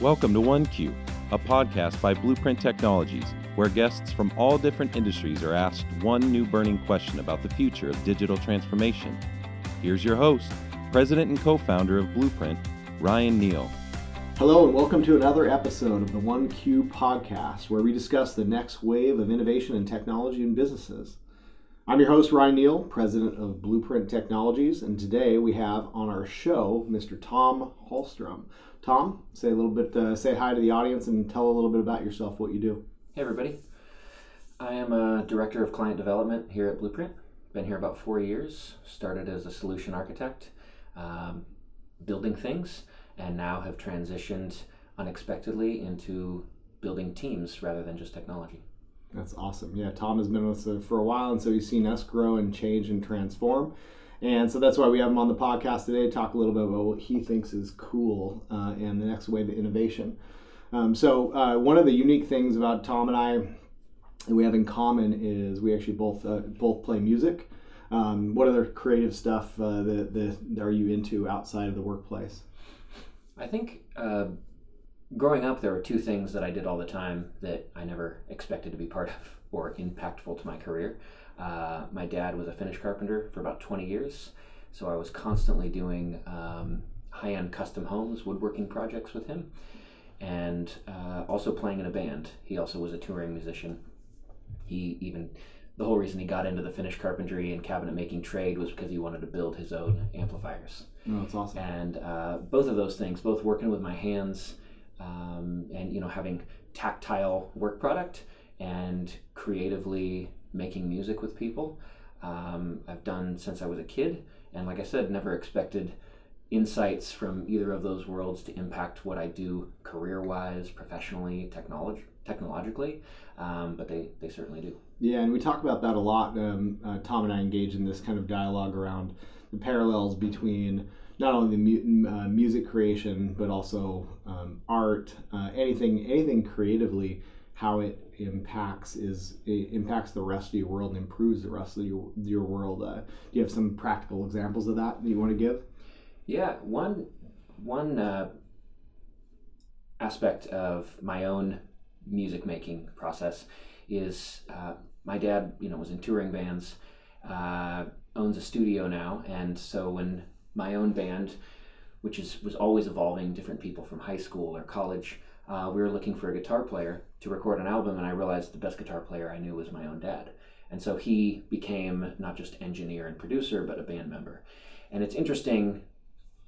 Welcome to OneQ, a podcast by Blueprint Technologies, where guests from all different industries are asked one new burning question about the future of digital transformation. Here's your host, President and co founder of Blueprint, Ryan Neal. Hello, and welcome to another episode of the OneQ podcast, where we discuss the next wave of innovation and technology in businesses. I'm your host, Ryan Neal, president of Blueprint Technologies, and today we have on our show Mr. Tom Hallstrom. Tom, say a little bit, uh, say hi to the audience and tell a little bit about yourself, what you do. Hey, everybody. I am a director of client development here at Blueprint. Been here about four years. Started as a solution architect, um, building things, and now have transitioned unexpectedly into building teams rather than just technology. That's awesome. Yeah, Tom has been with us for a while, and so he's seen us grow and change and transform. And so that's why we have him on the podcast today to talk a little bit about what he thinks is cool uh, and the next wave of innovation. Um, so uh, one of the unique things about Tom and I that we have in common is we actually both uh, both play music. Um, what other creative stuff uh, that, that are you into outside of the workplace? I think uh, growing up, there were two things that I did all the time that I never expected to be part of or impactful to my career. Uh, my dad was a finish carpenter for about 20 years, so I was constantly doing um, high end custom homes, woodworking projects with him, and uh, also playing in a band. He also was a touring musician. He even, the whole reason he got into the finish carpentry and cabinet making trade was because he wanted to build his own amplifiers. Oh, that's awesome. And uh, both of those things, both working with my hands um, and, you know, having tactile work product and creatively making music with people. Um, I've done since I was a kid, and like I said, never expected insights from either of those worlds to impact what I do career-wise, professionally, technolog- technologically. Um, but they they certainly do. Yeah, and we talk about that a lot. Um, uh, Tom and I engage in this kind of dialogue around the parallels between not only the mu- uh, music creation but also um, art, uh, anything anything creatively how it impacts is it impacts the rest of your world and improves the rest of your your world. Uh, do you have some practical examples of that that you want to give? Yeah, one one uh, aspect of my own music making process is uh, my dad. You know, was in touring bands, uh, owns a studio now, and so when my own band, which is was always evolving, different people from high school or college uh, we were looking for a guitar player to record an album, and I realized the best guitar player I knew was my own dad. And so he became not just engineer and producer, but a band member. And it's interesting.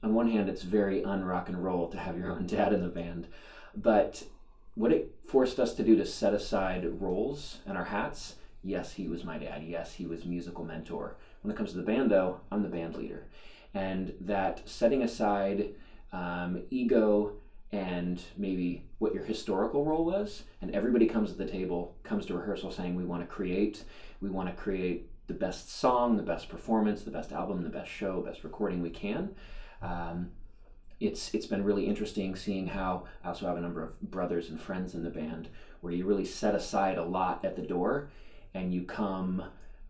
On one hand, it's very un rock and roll to have your own dad in the band, but what it forced us to do to set aside roles and our hats. Yes, he was my dad. Yes, he was musical mentor. When it comes to the band, though, I'm the band leader, and that setting aside um, ego and maybe what your historical role was and everybody comes to the table comes to rehearsal saying we want to create we want to create the best song the best performance the best album the best show best recording we can. Um, it's it's been really interesting seeing how I also have a number of brothers and friends in the band where you really set aside a lot at the door and you come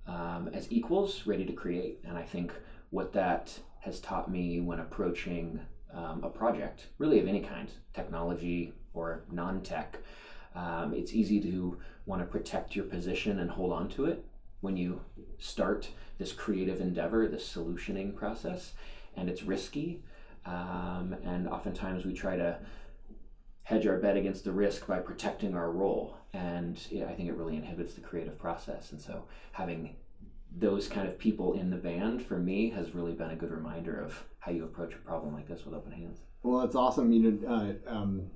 um, as equals ready to create. And I think what that has taught me when approaching um, a project, really of any kind, technology or non tech, um, it's easy to want to protect your position and hold on to it when you start this creative endeavor, this solutioning process, and it's risky. Um, and oftentimes we try to hedge our bet against the risk by protecting our role. And yeah, I think it really inhibits the creative process. And so having those kind of people in the band for me has really been a good reminder of how you approach a problem like this with open hands. Well, it's awesome. You know, uh, um,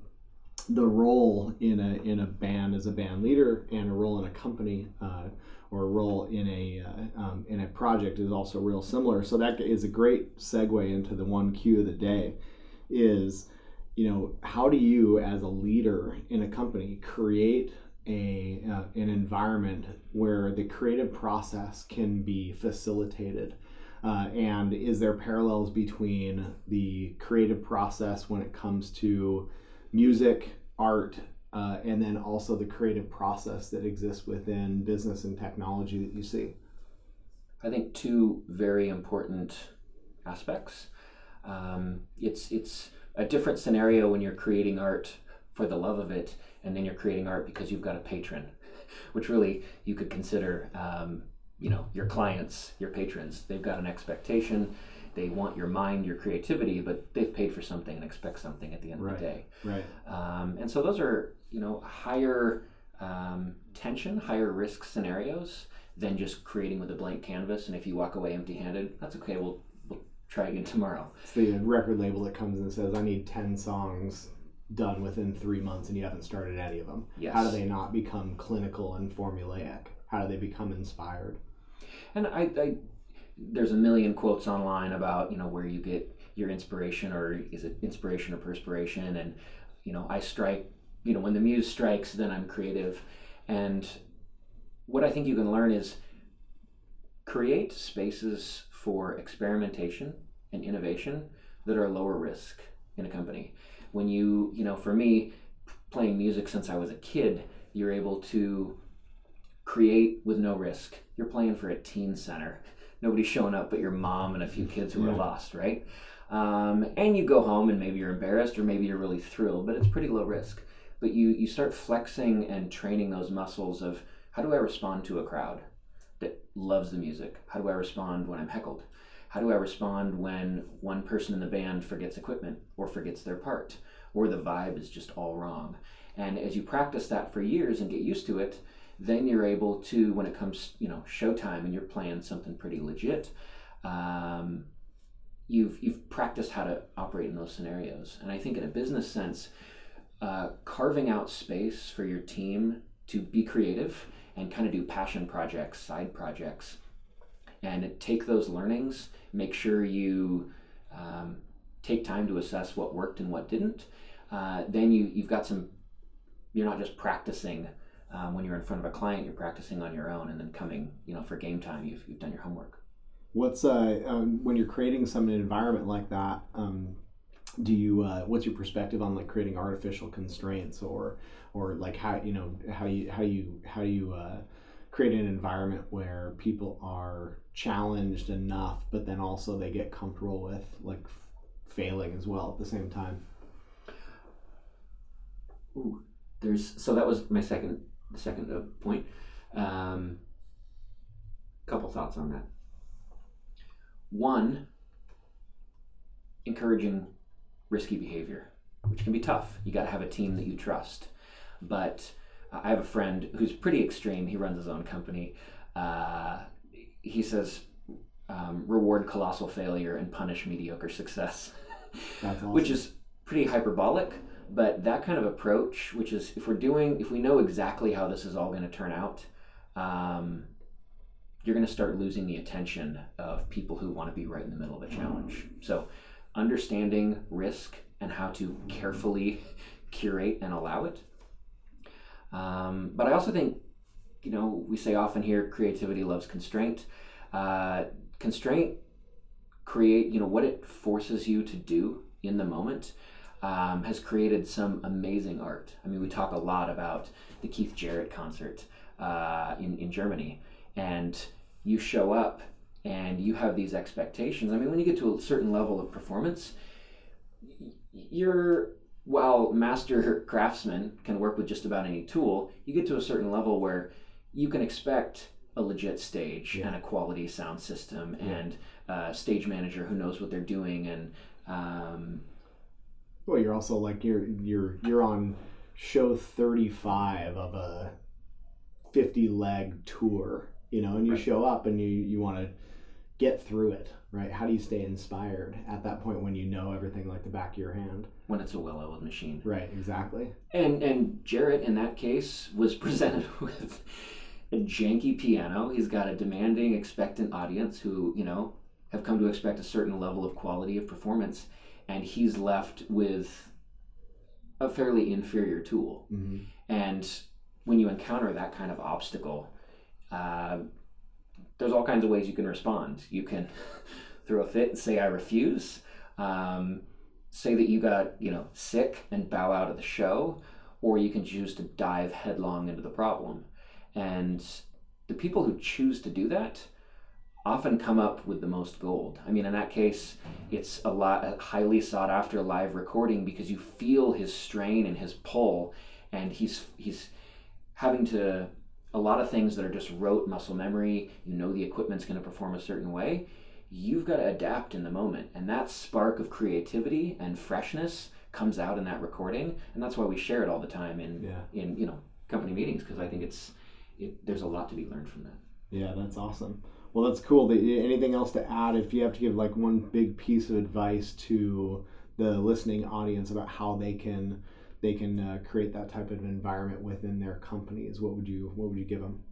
the role in a in a band as a band leader and a role in a company uh, or a role in a uh, um, in a project is also real similar. So that is a great segue into the OneQ of the day. Is you know how do you as a leader in a company create a uh, an environment where the creative process can be facilitated. Uh, and is there parallels between the creative process when it comes to music art uh, and then also the creative process that exists within business and technology that you see? I think two very important aspects. Um, it's it's a different scenario when you're creating art for the love of it, and then you're creating art because you've got a patron, which really you could consider, um, you know, your clients, your patrons. They've got an expectation. They want your mind, your creativity, but they've paid for something and expect something at the end Right. of the day. Right. Um, and so those are, you know, higher um, tension, higher risk scenarios than just creating with a blank canvas. And if you walk away empty-handed, that's okay. We'll we'll try again tomorrow. It's the record label that comes and says, "I need ten songs done within three months," and you haven't started any of them. Yes. How do they not become clinical and formulaic? How do they become inspired? And I, I there's a million quotes online about you know where you get your inspiration or is it inspiration or perspiration and you know I strike you know when the muse strikes then I'm creative and what I think you can learn is create spaces for experimentation and innovation that are lower risk in a company when you you know for me playing music since I was a kid you're able to create with no risk. You're playing for a teen center. Nobody's showing up but your mom and a few kids who are lost right? Um, and you go home and maybe you're embarrassed or maybe you're really thrilled but it's pretty low risk. But you you start flexing and training those muscles of how do i respond to a crowd that loves the music? How do i respond when i'm heckled? How do i respond when one person in the band forgets equipment or forgets their part or the vibe is just all wrong. And as you practice that for years and get used to it then you're able to when it comes you know showtime and you're playing something pretty legit um, you've you've practiced how to operate in those scenarios. And i think in a business sense uh, carving out space for your team to be creative and kind of do passion projects side projects and take those learnings make sure you um, take time to assess what worked and what didn't uh, then you you've got some you're not just practicing um, when you're in front of a client you're practicing on your own and then coming you know for game time you've, you've done your homework What's uh um, when you're creating some environment like that? Um, do you uh, what's your perspective on like creating artificial constraints or or like how you know how you how you how do you uh, create an environment where people are challenged enough, but then also they get comfortable with like failing as well at the same time. Ooh, there's so that was my second second uh, point. Um, couple thoughts on that. One, encouraging risky behavior, which can be tough. You got to have a team that you trust. But uh, I have a friend who's pretty extreme. He runs his own company. Uh, he says, um, reward colossal failure and punish mediocre success. Awesome. which is pretty hyperbolic but that kind of approach which is if we're doing if we know exactly how this is all going to turn out um, you're going to start losing the attention of people who want to be right in the middle of a challenge so understanding risk and how to carefully curate and allow it um, but i also think you know we say often here creativity loves constraint uh, constraint create you know what it forces you to do in the moment um, has created some amazing art. I mean we talk a lot about the keith jarrett concert uh, in, in germany and you show up and you have these expectations. I mean when you get to a certain level of performance you're while master craftsmen can work with just about any tool you get to a certain level where you can expect a legit stage Yeah. and a quality sound system Yeah. and a stage manager who knows what they're doing and um, Well, you're also like you're you're you're on show 35 of a 50 leg tour, you know, and you Right. show up and you you want to get through it, right? How do you stay inspired at that point when you know everything like the back of your hand? when it's a well-oiled machine Right, exactly. and and Jarrett in that case was presented with a janky piano. He's got a demanding, expectant audience who you know have come to expect a certain level of quality of performance, and he's left with a fairly inferior tool. hmm And when you encounter that kind of obstacle, uh, there's all kinds of ways you can respond. You can throw a fit and say, I refuse. Um, say that you got, you know, sick and bow out of the show, or you can choose to dive headlong into the problem. And the people who choose to do that often come up with the most gold. I mean, in that case, it's a lot a highly sought after live recording because you feel his strain and his pull, and he's he's having to a lot of things that are just rote muscle memory. You know the equipment's going to perform a certain way. You've got to adapt in the moment, and that spark of creativity and freshness comes out in that recording, and that's why we share it all the time in Yeah. in you know company meetings because I think it's it, there's a lot to be learned from that. Yeah, that's awesome. Well, that's cool. Anything else to add? If you have to give like one big piece of advice to the listening audience about how they can they can uh, create that type of environment within their companies, what would you what would you give them?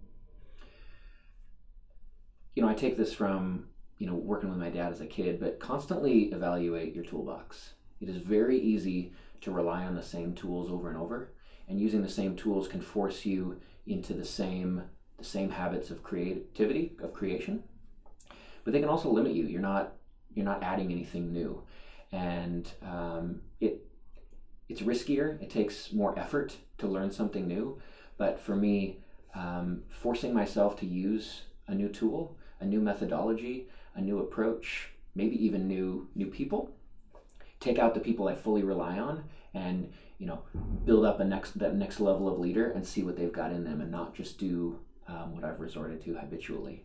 you know, I take this from, you know, working with my dad as a kid, but constantly evaluate your toolbox. It is very easy to rely on the same tools over and over, and using the same tools can force you into the same the same habits of creativity, of creation. But they can also limit you. You're not you're not adding anything new, and um, it it's riskier. It takes more effort to learn something new. But for me, um, forcing myself to use a new tool, a new methodology, a new approach, maybe even new new people. Take out the people I fully rely on, and you know, build up a next that next level of leader and see what they've got in them, and not just do um, what I've resorted to habitually.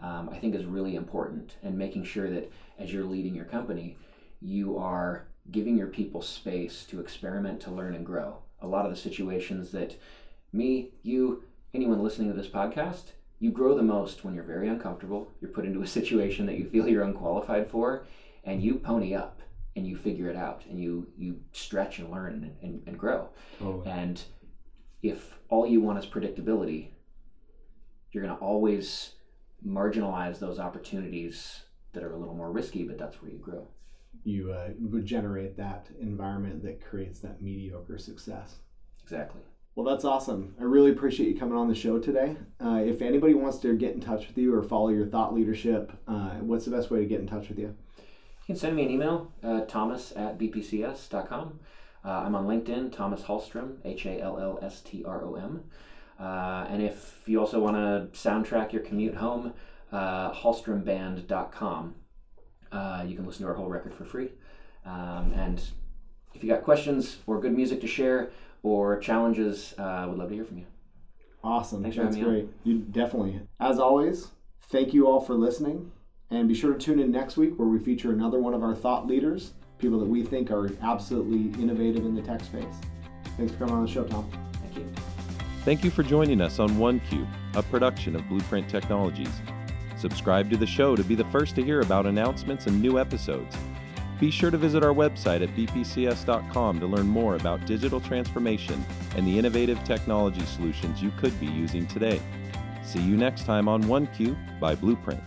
Um, I think is really important, and making sure that as you're leading your company, you are giving your people space to experiment, to learn, and grow. A lot of the situations that me, you, anyone listening to this podcast, you grow the most when you're very uncomfortable. You're put into a situation that you feel you're unqualified for, and you pony up and you figure it out and you you stretch and learn and, and, and grow. Totally. And if all you want is predictability, you're going to always marginalize those opportunities that are a little more risky, but that's where you grow. You uh, generate that environment that creates that mediocre success. Exactly. Well, that's awesome. I really appreciate you coming on the show today. Uh, if anybody wants to get in touch with you or follow your thought leadership, uh, what's the best way to get in touch with you? You can send me an email, uh, thomas at bpcs.com. Uh, I'm on LinkedIn, Thomas Hallstrom, H A L L S T R O M. Uh, and if you also want to soundtrack your commute home, uh, hallstromband.com. Uh, you can listen to our whole record for free. Um, and if you got questions or good music to share or challenges, uh, would love to hear from you. Awesome. Thanks for That's having me great. You definitely. As always, thank you all for listening. And be sure to tune in next week where we feature another one of our thought leaders, people that we think are absolutely innovative in the tech space. Thanks for coming on the show, Tom. Thank you. Thank you for joining us on OneQ, a production of Blueprint Technologies. Subscribe to the show to be the first to hear about announcements and new episodes. Be sure to visit our website at bpcs.com to learn more about digital transformation and the innovative technology solutions you could be using today. See you next time on OneQ by Blueprint.